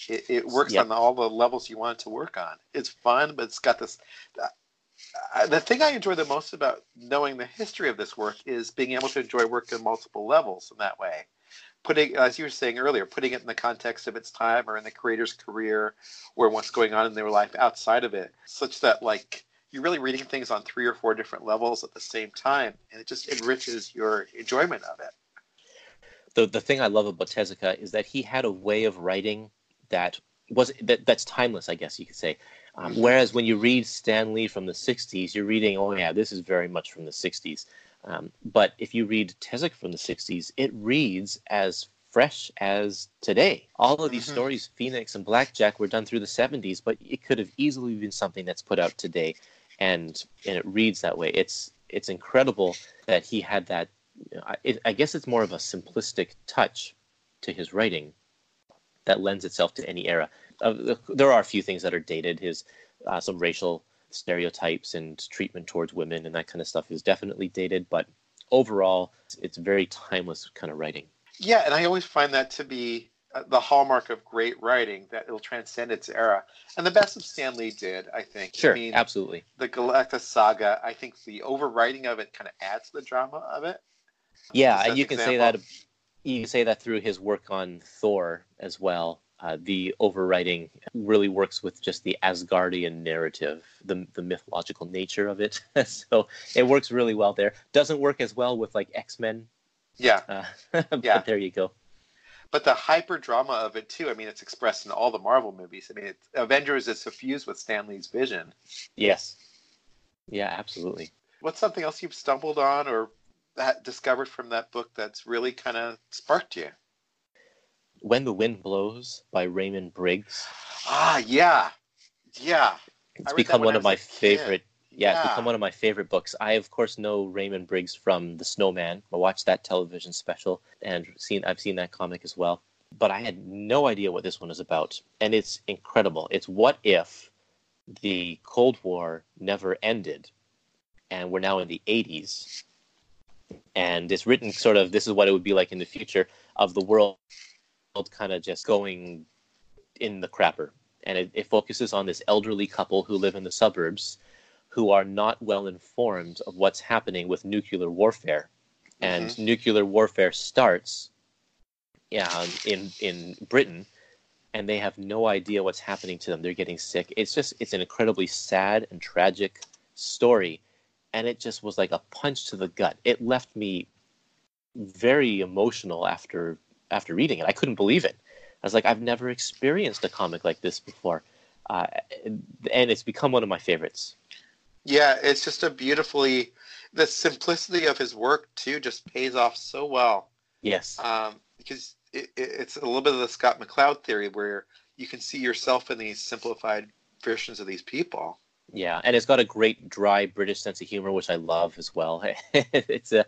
It, it works yep. on all the levels you want it to work on. It's fun, but it's got this. Uh, the thing I enjoy the most about knowing the history of this work is being able to enjoy work on multiple levels in that way. Putting, as you were saying earlier, putting it in the context of its time or in the creator's career or what's going on in their life outside of it, such that like you're really reading things on three or four different levels at the same time, and it just enriches your enjoyment of it. The the thing I love about Tezuka is that he had a way of writing that was that that's timeless, I guess you could say. Um, mm-hmm. Whereas when you read Stan Lee from the '60s, you're reading, oh yeah, this is very much from the '60s. Um, but if you read Tezuka from the '60s, it reads as fresh as today. All of these mm-hmm. stories, Phoenix and Blackjack, were done through the '70s, but it could have easily been something that's put out today, and and it reads that way. It's it's incredible that he had that. It, I guess it's more of a simplistic touch to his writing that lends itself to any era. Uh, there are a few things that are dated. His uh, some racial stereotypes and treatment towards women and that kind of stuff is definitely dated, but overall, it's very timeless kind of writing. Yeah, and I always find that to be uh, the hallmark of great writing that it'll transcend its era. And the best of Stan Lee did, I think. Sure, I mean, absolutely. The Galactus saga, I think the overwriting of it kind of adds to the drama of it. Yeah, and you can example. say that you can say that through his work on Thor as well. Uh, the overwriting really works with just the Asgardian narrative, the the mythological nature of it. so it works really well there. Doesn't work as well with like X Men. Yeah. Uh, but yeah. there you go. But the hyper drama of it too. I mean, it's expressed in all the Marvel movies. I mean, it's, Avengers is suffused with Stan Lee's vision. Yes. Yeah, absolutely. What's something else you've stumbled on or that discovered from that book that's really kind of sparked you? When the Wind Blows by Raymond Briggs. Ah, yeah, yeah. It's become one of my favorite. Yeah, yeah, it's become one of my favorite books. I of course know Raymond Briggs from The Snowman. I watched that television special and seen I've seen that comic as well. But I had no idea what this one is about, and it's incredible. It's what if the Cold War never ended, and we're now in the 80s, and it's written sort of this is what it would be like in the future of the world kind of just going in the crapper. And it, it, focuses on this elderly couple who live in the suburbs who are not well informed of what's happening with nuclear warfare. And mm-hmm. nuclear warfare starts yeah, in in Britain and they have no idea what's happening to them. They're getting sick. It's just it's an incredibly sad and tragic story. And it just was like a punch to the gut. It left me very emotional after after reading it. I couldn't believe it. I was like, I've never experienced a comic like this before, uh, and it's become one of my favorites. Yeah, it's just a beautifully the simplicity of his work too just pays off so well. Yes, um, because it, it's a little bit of the Scott McCloud theory where you can see yourself in these simplified versions of these people. Yeah, and it's got a great dry British sense of humor, which I love as well. it's a,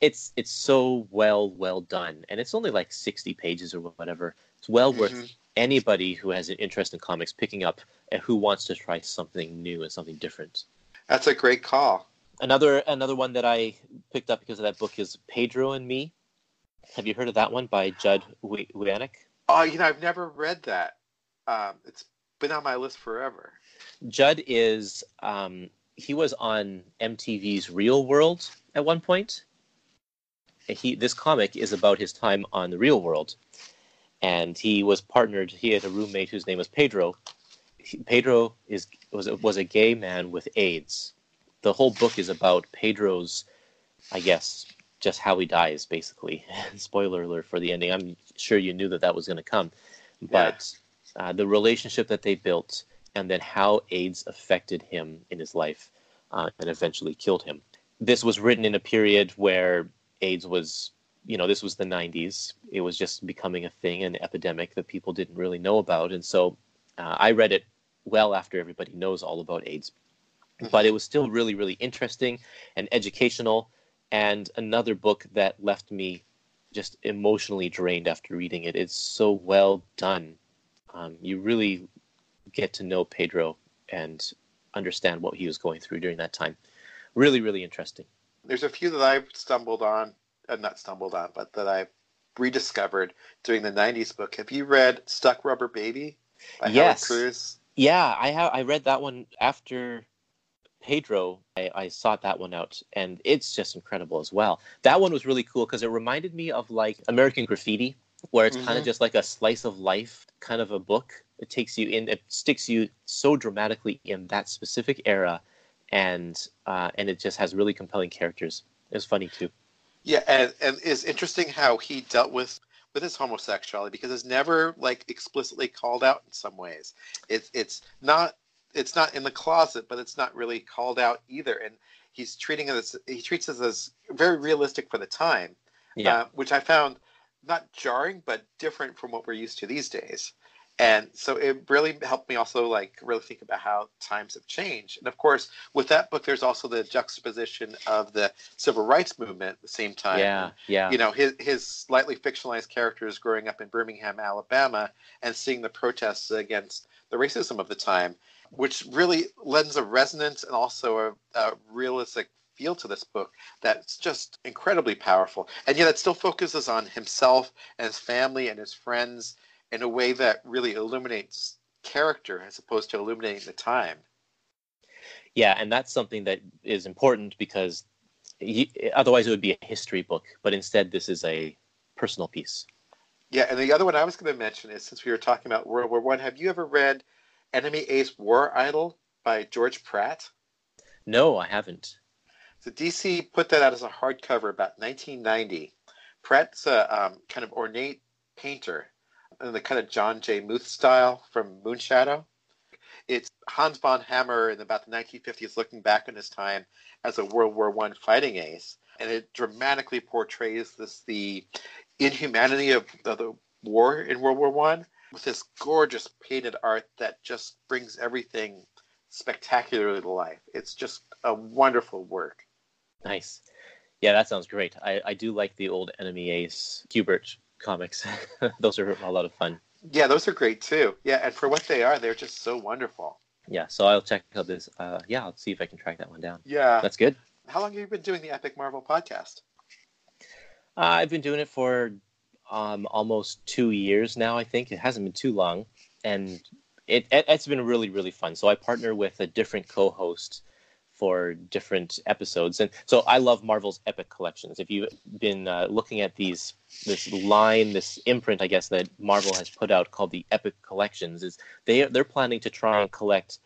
it's it's so well well done, and it's only like sixty pages or whatever. It's well mm-hmm. worth anybody who has an interest in comics picking up and who wants to try something new and something different. That's a great call. Another another one that I picked up because of that book is Pedro and Me. Have you heard of that one by Judd Winick? Oh, you know, I've never read that. Um, it's been on my list forever. Judd is um, he was on MTV's Real World at one point. He this comic is about his time on the Real World, and he was partnered. He had a roommate whose name was Pedro. He, Pedro is was was a gay man with AIDS. The whole book is about Pedro's, I guess, just how he dies, basically. Spoiler alert for the ending. I'm sure you knew that that was going to come, but yeah. uh, the relationship that they built and then how AIDS affected him in his life uh, and eventually killed him. This was written in a period where AIDS was, you know, this was the 90s. It was just becoming a thing, an epidemic that people didn't really know about. And so uh, I read it well after everybody knows all about AIDS. But it was still really, really interesting and educational. And another book that left me just emotionally drained after reading it. It's so well done. Um, you really get to know Pedro and understand what he was going through during that time. Really, really interesting. There's a few that I've stumbled on, uh, not stumbled on, but that I've rediscovered during the 90s book. Have you read Stuck Rubber Baby by yes. Howard Cruse? Yeah, I have. I read that one after Pedro. I, I sought that one out, and it's just incredible as well. That one was really cool because it reminded me of like American Graffiti, where it's mm-hmm. kind of just like a slice of life kind of a book it takes you in. It sticks you so dramatically in that specific era, and uh, and it just has really compelling characters. It's funny too. Yeah, and and it's interesting how he dealt with with his homosexuality because it's never like explicitly called out in some ways. It's it's not it's not in the closet, but it's not really called out either. And he's treating it as he treats it as very realistic for the time, yeah. Uh, which I found not jarring but different from what we're used to these days and so it really helped me also like really think about how times have changed. And of course with that book there's also the juxtaposition of the civil rights movement at the same time. Yeah yeah. You know his, his slightly fictionalized characters growing up in birmingham alabama and seeing the protests against the racism of the time which really lends a resonance and also a, a realistic feel to this book that's just incredibly powerful. And yet it still focuses on himself and his family and his friends in a way that really illuminates character as opposed to illuminating the time. Yeah, and that's something that is important because he, otherwise it would be a history book, but instead this is a personal piece. Yeah, and the other one I was going to mention is since we were talking about World War One, have you ever read Enemy Ace War Idol by George Pratt? No, I haven't. So DC put that out as a hardcover about 1990. Pratt's a um, kind of ornate painter, in the kind of John J. Muth style from Moonshadow. It's Hans von Hammer in about the 1950s looking back on his time as a World War One fighting ace, and it dramatically portrays this the inhumanity of, of the war in World War One with this gorgeous painted art that just brings everything spectacularly to life. It's just a wonderful work. Nice. Yeah, that sounds great. I, I do like the old Enemy Ace Kubert comics. those are a lot of fun. Yeah, those are great too. Yeah, and for what they are, they're just so wonderful. Yeah, so I'll check out this. Uh, yeah, I'll see if I can track that one down. Yeah, that's good. How long have you been doing the Epic Marvel podcast? Uh, I've been doing it for um, almost two years now. I think it hasn't been too long, and it, it has been really really fun. So I partner with a different co-host for different episodes. And so I love Marvel's Epic collections. If you've been uh, looking at these, this line, this imprint, I guess that Marvel has put out called the Epic Collections, is they they're planning to try and collect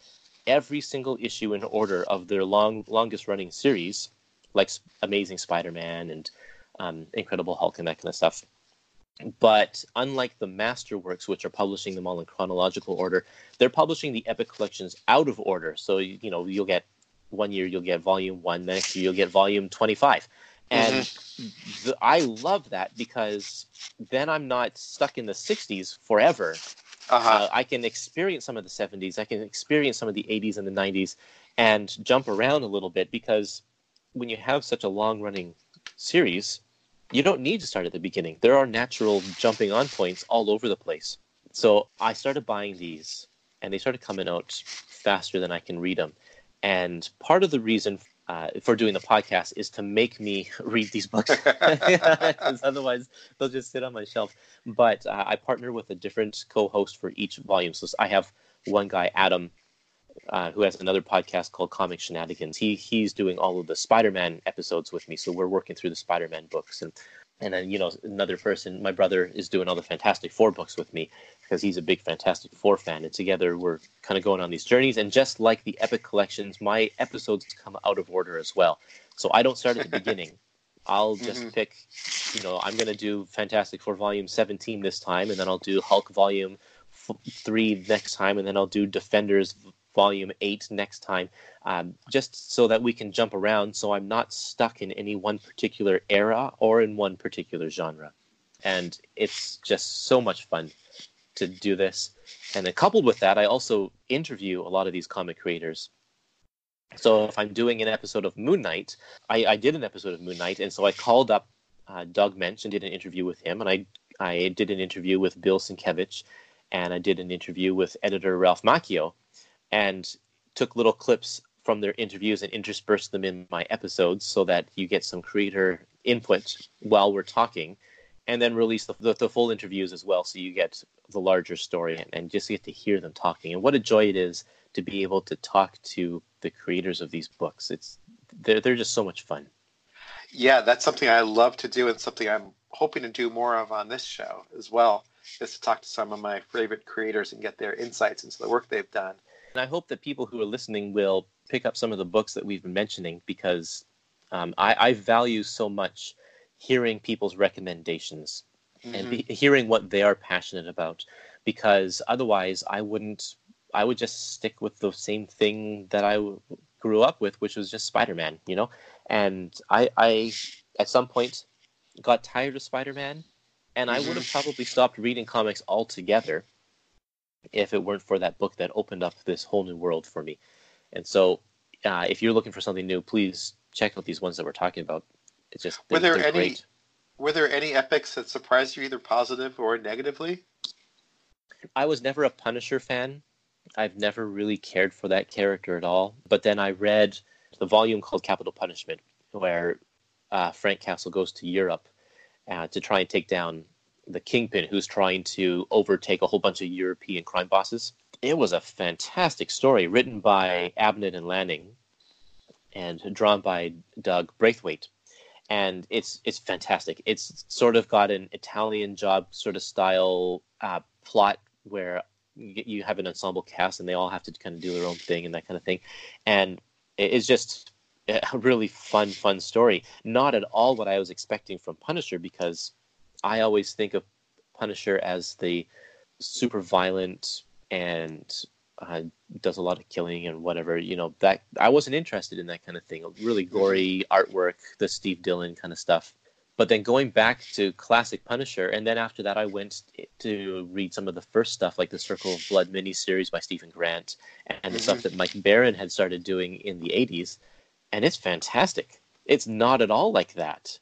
every single issue in order of their long longest running series, like Amazing Spider-Man and um, Incredible Hulk and that kind of stuff. But unlike the Masterworks, which are publishing them all in chronological order, they're publishing the Epic collections out of order. So you know you'll get one year you'll get volume one, next year you'll get volume 25. And mm-hmm. the, I love that because then I'm not stuck in the 60s forever. Uh-huh. Uh, I can experience some of the 70s, I can experience some of the 80s and the 90s, and jump around a little bit because when you have such a long running series, you don't need to start at the beginning. There are natural jumping on points all over the place. So I started buying these, and they started coming out faster than I can read them. And part of the reason uh, for doing the podcast is to make me read these books, because otherwise they'll just sit on my shelf. But uh, I partner with a different co-host for each volume. So I have one guy, Adam, uh, who has another podcast called Comic Shenanigans. He he's doing all of the Spider-Man episodes with me, so we're working through the Spider-Man books, and and then you know another person, my brother, is doing all the Fantastic Four books with me because he's a big Fantastic Four fan, and together we're kind of going on these journeys. And just like the Epic collections, my episodes come out of order as well, so I don't start at the beginning. I'll just mm-hmm. pick, you know, I'm going to do Fantastic Four Volume 17 this time, and then I'll do Hulk Volume f- 3 next time, and then I'll do Defenders volume eight next time, um, just so that we can jump around. So I'm not stuck in any one particular era or in one particular genre. And it's just so much fun to do this. And then coupled with that, I also interview a lot of these comic creators. So if I'm doing an episode of Moon Knight, I, I did an episode of Moon Knight, and so I called up uh, Doug Moench and did an interview with him, and I I did an interview with Bill Sienkiewicz, and I did an interview with editor Ralph Macchio, and took little clips from their interviews and interspersed them in my episodes so that you get some creator input while we're talking and then release the, the, the full interviews as well so you get the larger story and, and just get to hear them talking. And what a joy it is to be able to talk to the creators of these books. It's they're, they're just so much fun. Yeah that's something i love to do and something i'm hoping to do more of on this show as well is to talk to some of my favorite creators and get their insights into the work they've done and I hope that people who are listening will pick up some of the books that we've been mentioning because um, I, I, value so much hearing people's recommendations mm-hmm. and be, hearing what they are passionate about because otherwise I wouldn't I would just stick with the same thing that I w- grew up with which was just Spider-Man you know and I, I at some point got tired of Spider-Man and mm-hmm. I would have probably stopped reading comics altogether if it weren't for that book that opened up this whole new world for me. And so, uh, if you're looking for something new, please check out these ones that we're talking about. It's just were there any great. were there any epics that surprised you either positive or negatively? I was never a Punisher fan. I've never really cared for that character at all. But then I read the volume called Capital Punishment, where uh, Frank Castle goes to Europe uh, to try and take down the kingpin who's trying to overtake a whole bunch of European crime bosses. It was a fantastic story written by Abnett and Lanning and drawn by Doug Braithwaite. And it's it's fantastic. It's sort of got an Italian job sort of style uh, plot where you have an ensemble cast and they all have to kind of do their own thing and that kind of thing. And it's just a really fun, fun story. Not at all what I was expecting from Punisher because I always think of Punisher as the super violent and uh, does a lot of killing and whatever. You know that I wasn't interested in that kind of thing. Really gory artwork, the Steve Dillon kind of stuff. But then going back to classic Punisher, and then after that, I went to read some of the first stuff, like the Circle of Blood miniseries by Steven Grant, and the mm-hmm. stuff that Mike Baron had started doing in the '80s, and it's fantastic. It's not at all like that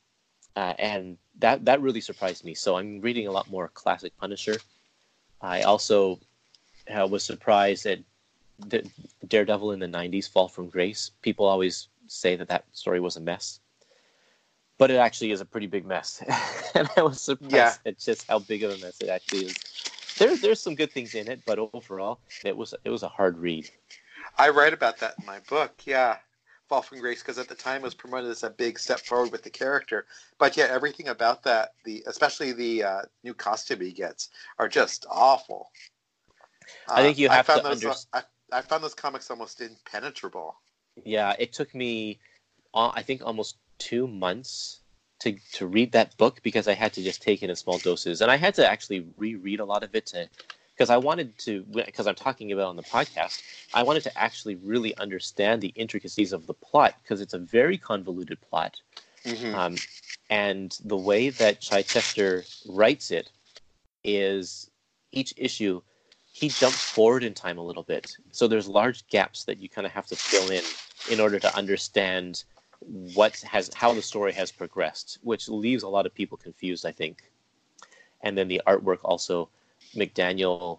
uh, and that that really surprised me. So I'm reading a lot more classic Punisher. I also uh, was surprised at the Daredevil in the '90s, Fall from Grace. People always say that that story was a mess, but it actually is a pretty big mess, and I was surprised yeah. at just how big of a mess it actually is. There, there's some good things in it, but overall, it was it was a hard read. I write about that in my book. Yeah, Fall from Grace because at the time it was promoted as a big step forward with the character. But yeah, everything about that, the especially the uh, new costume he gets, are just awful. I think you uh, have I to those, understand. I, I, found those comics almost impenetrable. Yeah, it took me, uh, I think, almost two months to to read that book because I had to just take it in small doses, and I had to actually reread a lot of it to because I wanted to because I'm talking about on the podcast. I wanted to actually really understand the intricacies of the plot because it's a very convoluted plot, mm-hmm. um, and the way that Chichester writes it is each issue he jumps forward in time a little bit. So there's large gaps that you kind of have to fill in in order to understand what has how the story has progressed, which leaves a lot of people confused, I think. And then the artwork also McDaniel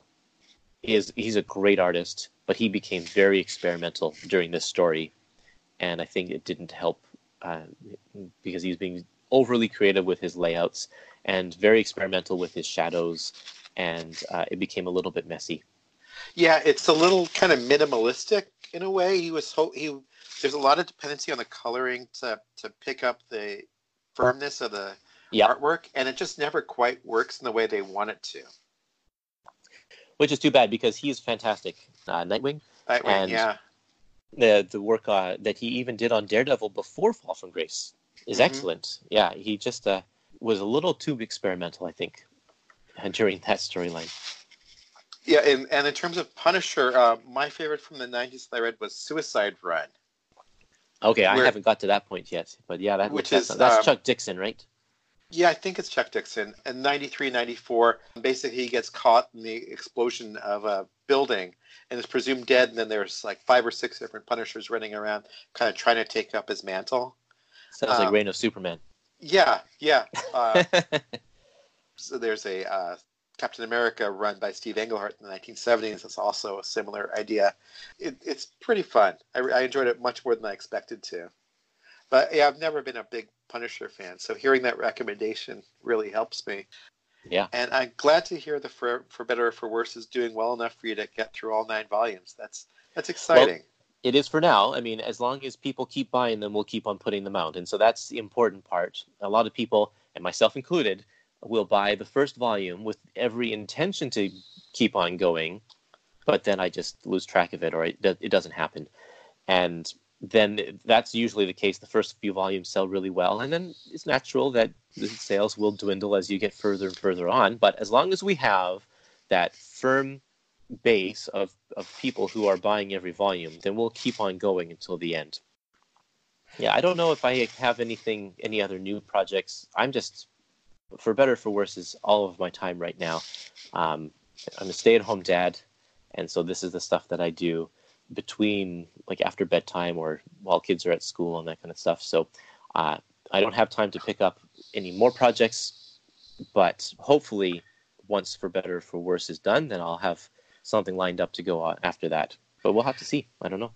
is he's a great artist, but he became very experimental during this story, and I think it didn't help uh, because he's being overly creative with his layouts and very experimental with his shadows, and uh, it became a little bit messy. Yeah, it's a little kind of minimalistic in a way. He was ho- he. There's a lot of dependency on the coloring to to pick up the firmness of the Yeah. artwork, and it just never quite works in the way they want it to. Which is too bad because he's fantastic. Uh, Nightwing, I, And- yeah, the the work uh, that he even did on Daredevil before Fall from Grace is Mhm. excellent. Yeah, he just uh, was a little too experimental, I think, during that storyline. yeah, and and in terms of Punisher, uh, my favorite from the '90s that I read was Suicide Run. Okay, I haven't got to that point yet, but yeah, that, Which that's, is, that's um, Chuck Dixon, right? Yeah, I think it's Chuck Dixon. In 93, 94, basically he gets caught in the explosion of a building and is presumed dead. And then there's like five or six different Punishers running around, kind of trying to take up his mantle. Sounds like um, Reign of Superman. Yeah, yeah. Uh, so there's a uh, Captain America run by Steve Englehart in the 1970s. It's also a similar idea. It, it's pretty fun. I, I enjoyed it much more than I expected to. But yeah, I've never been a big Punisher fan, so hearing that recommendation really helps me. Yeah. And I'm glad to hear the For, for Better or For Worse is doing well enough for you to get through all nine volumes. That's that's exciting. it is for now. I mean, as long as people keep buying them, we'll keep on putting them out. And so that's the important part. A lot of people, and myself included, will buy the first volume with every intention to keep on going, but then I just lose track of it or it, it doesn't happen. And then that's usually the case. The first few volumes sell really well, and then it's natural that the sales will dwindle as you get further and further on. But as long as we have that firm base of, of people who are buying every volume, then we'll keep on going until the end. Yeah, I don't know if I have anything, any other new projects. I'm just, for better or for worse, is all of my time right now. Um, I'm a stay at home dad, and so this is the stuff that I do between like after bedtime or while kids are at school and that kind of stuff. So uh, I don't have time to pick up any more projects, but hopefully, once for better or for worse is done, then I'll have something lined up to go on after that. But we'll have to see. I don't know.